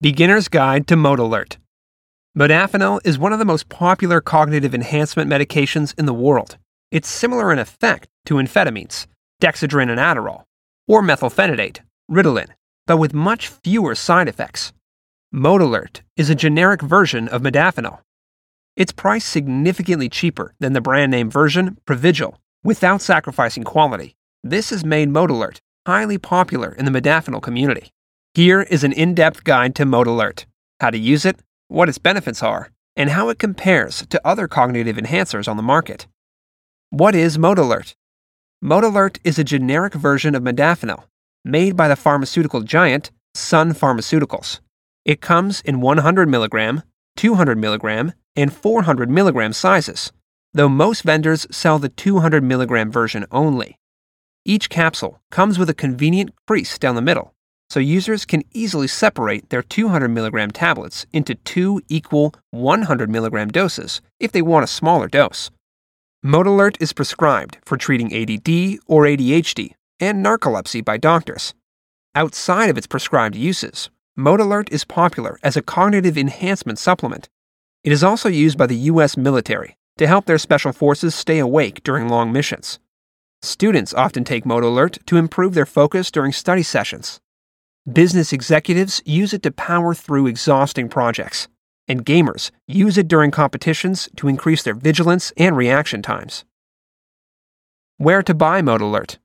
Beginner's Guide to Modalert. Modafinil is one of the most popular cognitive enhancement medications in the world. It's similar in effect to amphetamines, Dexedrine and Adderall, or methylphenidate, Ritalin, but with much fewer side effects. Modalert is a generic version of modafinil. It's priced significantly cheaper than the brand name version, Provigil, without sacrificing quality. This has made Modalert highly popular in the modafinil community. Here is an in depth guide to Modalert how to use it, what its benefits are, and how it compares to other cognitive enhancers on the market. What is Modalert? Modalert is a generic version of modafinil made by the pharmaceutical giant Sun Pharmaceuticals. It comes in 100 mg, 200 mg, and 400 mg sizes, though most vendors sell the 200 mg version only. Each capsule comes with a convenient crease down the middle so users can easily separate their 200 milligram tablets into two equal 100 milligram doses if they want a smaller dose. Modalert is prescribed for treating ADD or ADHD and narcolepsy by doctors. Outside of its prescribed uses, Modalert is popular as a cognitive enhancement supplement. It is also used by the U.S. military to help their special forces stay awake during long missions. Students often take Modalert to improve their focus during study sessions Business executives use it to power through exhausting projects, and gamers use it during competitions to increase their vigilance and reaction times. Where to buy Modalert?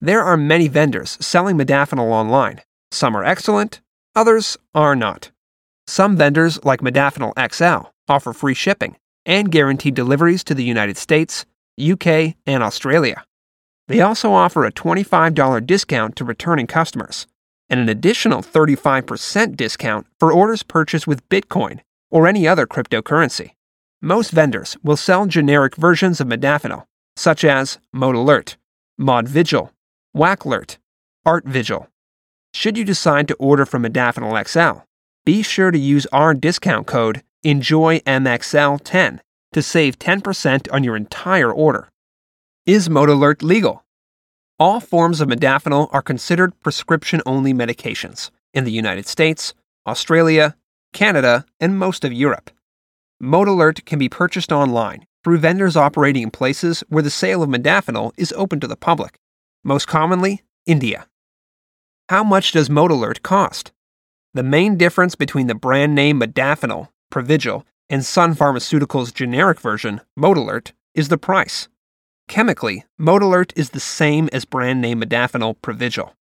There are many vendors selling modafinil online. Some are excellent, others are not. Some vendors, like Modafinil XL, offer free shipping and guaranteed deliveries to the United States, UK, and Australia. They also offer a $25 discount to returning customers and an additional 35% discount for orders purchased with Bitcoin or any other cryptocurrency. Most vendors will sell generic versions of modafinil, such as Modalert, Modvigil, Waklert, Artvigil. Should you decide to order from Modafinil XL, be sure to use our discount code ENJOYMXL10 to save 10% on your entire order. Is Modalert legal? All forms of modafinil are considered prescription only medications in the United States, Australia, Canada, and most of Europe. Modalert can be purchased online through vendors operating in places where the sale of modafinil is open to the public, most commonly, India. How much does Modalert cost? The main difference between the brand name modafinil, Provigil, and Sun Pharmaceuticals' generic version, Modalert, is the price. Chemically, Modalert is the same as brand name modafinil Provigil.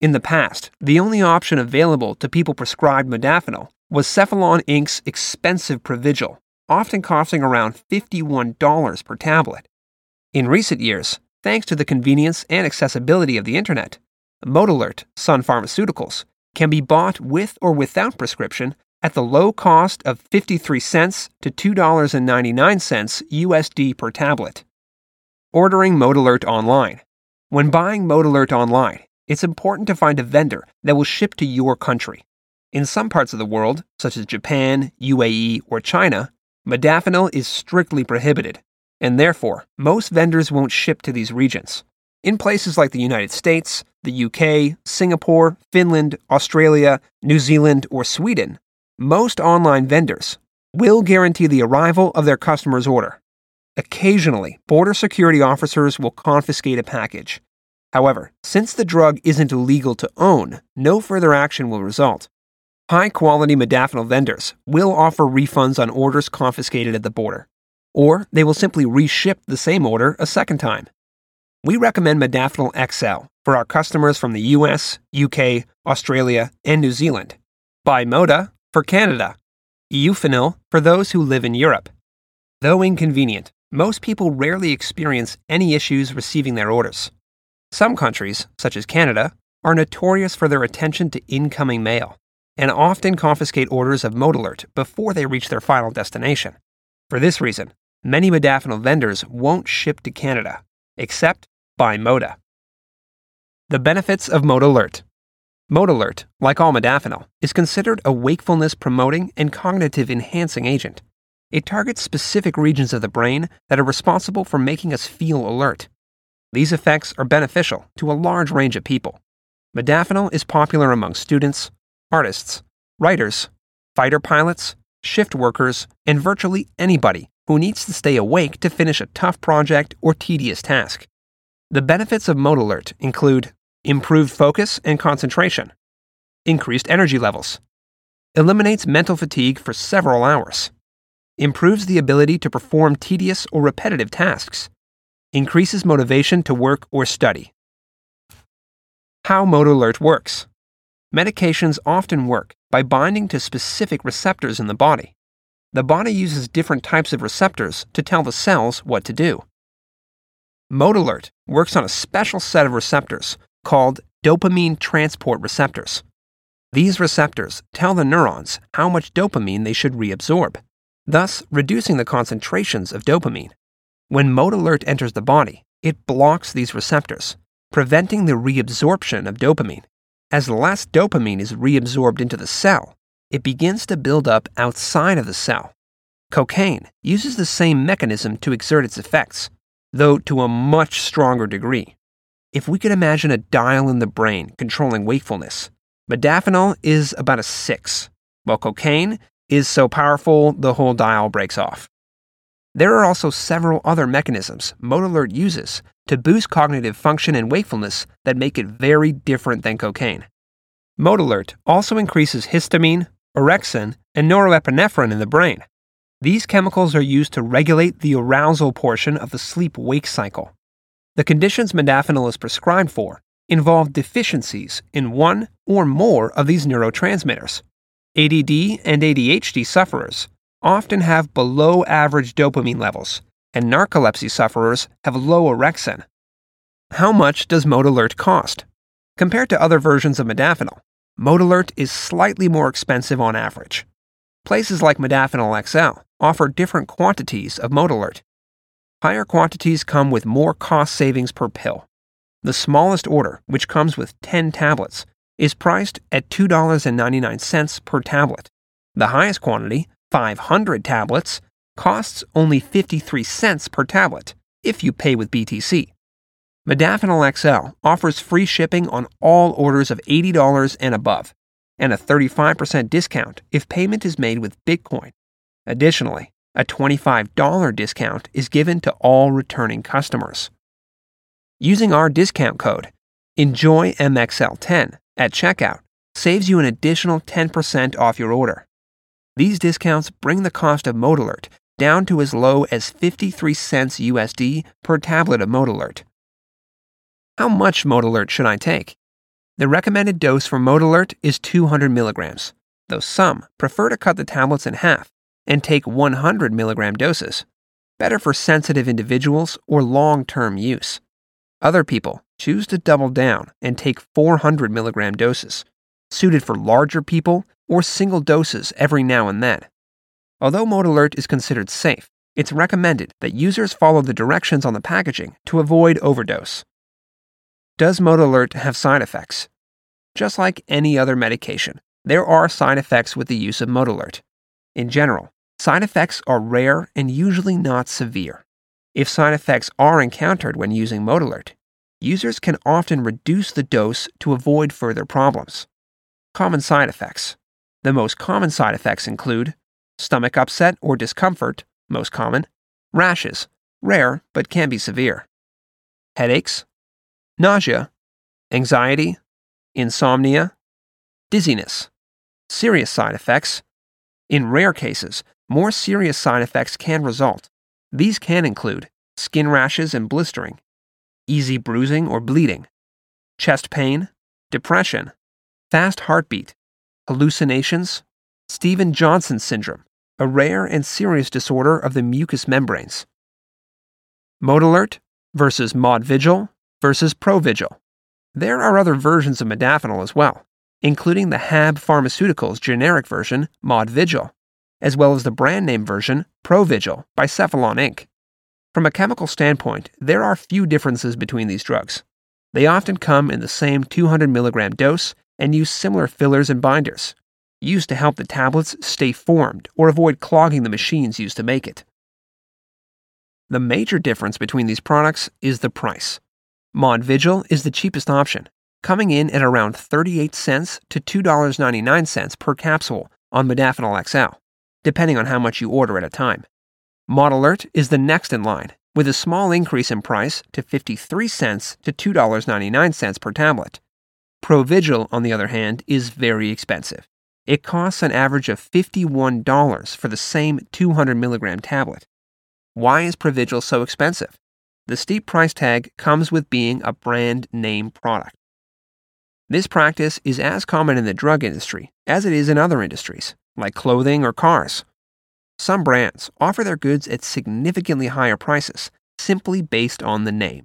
In the past, the only option available to people prescribed modafinil was Cephalon Inc.'s expensive Provigil, often costing around $51 per tablet. In recent years, thanks to the convenience and accessibility of the internet, Modalert, Sun Pharmaceuticals, can be bought with or without prescription at the low cost of 53 cents to $2.99 USD per tablet. Ordering Modalert online. When buying Modalert online, it's important to find a vendor that will ship to your country. In some parts of the world, such as Japan, UAE, or China, modafinil is strictly prohibited, and therefore, most vendors won't ship to these regions. In places like the United States, the UK, Singapore, Finland, Australia, New Zealand, or Sweden, most online vendors will guarantee the arrival of their customer's order. Occasionally, border security officers will confiscate a package. However, since the drug isn't illegal to own, no further action will result. High quality modafinil vendors will offer refunds on orders confiscated at the border, or they will simply reship the same order a second time. We recommend Modafinil XL for our customers from the US, UK, Australia, and New Zealand. Moda for Canada. Euphenil for those who live in Europe. Though inconvenient, most people rarely experience any issues receiving their orders. Some countries, such as Canada, are notorious for their attention to incoming mail and often confiscate orders of Modalert before they reach their final destination. For this reason, many modafinil vendors won't ship to Canada, except by Moda. The benefits of Modalert. Modalert, like all modafinil, is considered a wakefulness promoting and cognitive enhancing agent. It targets specific regions of the brain that are responsible for making us feel alert. These effects are beneficial to a large range of people. Modafinil is popular among students, artists, writers, fighter pilots, shift workers, and virtually anybody who needs to stay awake to finish a tough project or tedious task. The benefits of Alert include improved focus and concentration, increased energy levels, eliminates mental fatigue for several hours, improves the ability to perform tedious or repetitive tasks, increases motivation to work or study. How Alert works. Medications often work by binding to specific receptors in the body. The body uses different types of receptors to tell the cells what to do. Alert works on a special set of receptors called dopamine transport receptors. These receptors tell the neurons how much dopamine they should reabsorb, thus reducing the concentrations of dopamine. When Alert enters the body, it blocks these receptors, preventing the reabsorption of dopamine. As less dopamine is reabsorbed into the cell, it begins to build up outside of the cell. Cocaine uses the same mechanism to exert its effects, though to a much stronger degree. If we could imagine a dial in the brain controlling wakefulness, modafinil is about a 6, while cocaine is so powerful the whole dial breaks off. There are also several other mechanisms Alert uses to boost cognitive function and wakefulness that make it very different than cocaine. Alert also increases histamine, orexin, and norepinephrine in the brain. These chemicals are used to regulate the arousal portion of the sleep wake cycle. The conditions modafinil is prescribed for involve deficiencies in one or more of these neurotransmitters. ADD and ADHD sufferers often have below average dopamine levels, and narcolepsy sufferers have low orexin. How much does Alert cost? Compared to other versions of modafinil, Alert is slightly more expensive on average. Places like Modafinil XL offer different quantities of Alert. Higher quantities come with more cost savings per pill. The smallest order, which comes with 10 tablets, is priced at $2.99 per tablet. The highest quantity, 500 tablets costs only 53 cents per tablet if you pay with BTC. Modafinil XL offers free shipping on all orders of $80 and above, and a 35% discount if payment is made with Bitcoin. Additionally, a $25 discount is given to all returning customers. Using our discount code, ENJOYMXL10 at checkout saves you an additional 10% off your order. These discounts bring the cost of Modalert down to as low as 53 cents USD per tablet of Modalert. How much Modalert should I take? The recommended dose for Modalert is 200 milligrams, though some prefer to cut the tablets in half and take 100 milligram doses, better for sensitive individuals or long term use. Other people choose to double down and take 400 milligram doses, suited for larger people or single doses every now and then. Although Alert is considered safe, it's recommended that users follow the directions on the packaging to avoid overdose. Does Alert have side effects? Just like any other medication, there are side effects with the use of Alert. In general, side effects are rare and usually not severe. If side effects are encountered when using Alert, users can often reduce the dose to avoid further problems. Common side effects the most common side effects include stomach upset or discomfort, most common, rashes, rare but can be severe, headaches, nausea, anxiety, insomnia, dizziness. Serious side effects. In rare cases, more serious side effects can result. These can include skin rashes and blistering, easy bruising or bleeding, chest pain, depression, fast heartbeat, hallucinations, Steven Johnson syndrome, a rare and serious disorder of the mucous membranes. Modalert versus Modvigil versus Provigil. There are other versions of modafinil as well, including the HAB Pharmaceuticals generic version, Modvigil, as well as the brand name version, Provigil, by Cephalon Inc. From a chemical standpoint, there are few differences between these drugs. They often come in the same 200 milligram dose and use similar fillers and binders, used to help the tablets stay formed or avoid clogging the machines used to make it. The major difference between these products is the price. Modvigil is the cheapest option, coming in at around 38 cents to $2.99 per capsule on Modafinil XL, depending on how much you order at a time. Modalert is the next in line, with a small increase in price to 53 cents to $2.99 per tablet. Provigil, on the other hand, is very expensive. It costs an average of $51 for the same 200 milligram tablet. Why is Provigil so expensive? The steep price tag comes with being a brand name product. This practice is as common in the drug industry as it is in other industries, like clothing or cars. Some brands offer their goods at significantly higher prices simply based on the name.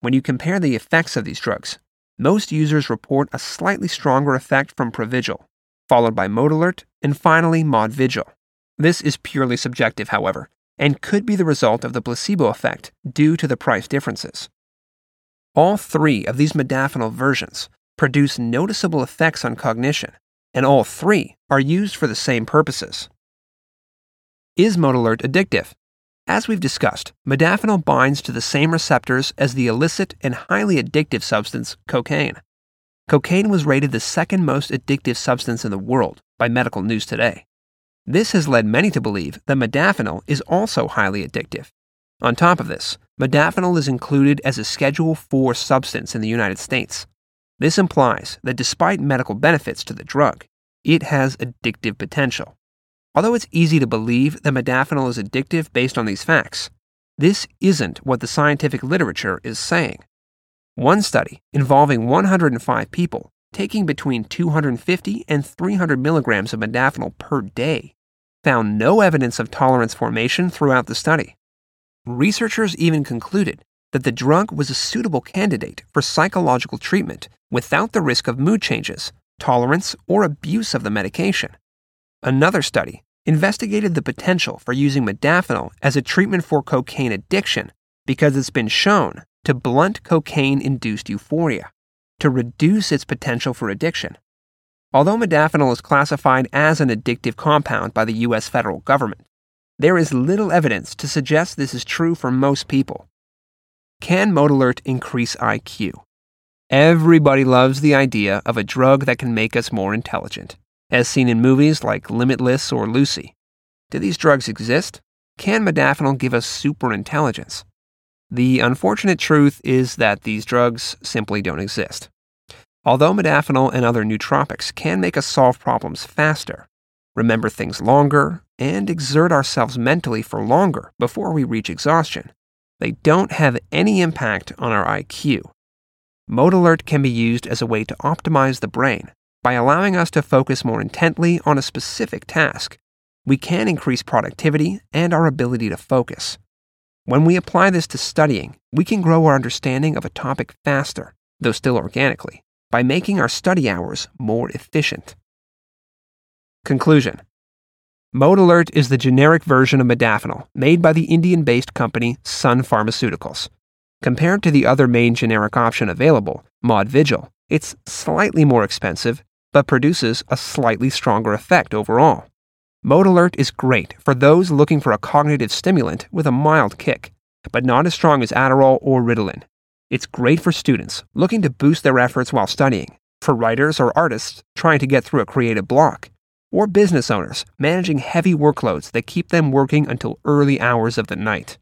When you compare the effects of these drugs, most users report a slightly stronger effect from Provigil, followed by Modalert, and finally Modvigil. This is purely subjective, however, and could be the result of the placebo effect due to the price differences. All three of these modafinil versions produce noticeable effects on cognition, and all three are used for the same purposes. Is Modalert addictive? As we've discussed, modafinil binds to the same receptors as the illicit and highly addictive substance cocaine. Cocaine was rated the second most addictive substance in the world by Medical News Today. This has led many to believe that modafinil is also highly addictive. On top of this, modafinil is included as a Schedule 4 substance in the United States. This implies that despite medical benefits to the drug, it has addictive potential. Although it's easy to believe that modafinil is addictive based on these facts, this isn't what the scientific literature is saying. One study involving 105 people taking between 250 and 300 milligrams of modafinil per day found no evidence of tolerance formation throughout the study. Researchers even concluded that the drug was a suitable candidate for psychological treatment without the risk of mood changes, tolerance, or abuse of the medication. Another study investigated the potential for using modafinil as a treatment for cocaine addiction because it's been shown to blunt cocaine induced euphoria, to reduce its potential for addiction. Although modafinil is classified as an addictive compound by the U.S. federal government, there is little evidence to suggest this is true for most people. Can Modalert increase IQ? Everybody loves the idea of a drug that can make us more intelligent as seen in movies like Limitless or Lucy. Do these drugs exist? Can modafinil give us superintelligence? The unfortunate truth is that these drugs simply don't exist. Although modafinil and other nootropics can make us solve problems faster, remember things longer, and exert ourselves mentally for longer before we reach exhaustion, they don't have any impact on our IQ. Modalert can be used as a way to optimize the brain by allowing us to focus more intently on a specific task, we can increase productivity and our ability to focus. When we apply this to studying, we can grow our understanding of a topic faster, though still organically, by making our study hours more efficient. Conclusion Modalert is the generic version of modafinil made by the Indian based company Sun Pharmaceuticals. Compared to the other main generic option available, Modvigil, it's slightly more expensive but produces a slightly stronger effect overall. Modalert is great for those looking for a cognitive stimulant with a mild kick, but not as strong as Adderall or Ritalin. It's great for students looking to boost their efforts while studying, for writers or artists trying to get through a creative block, or business owners managing heavy workloads that keep them working until early hours of the night.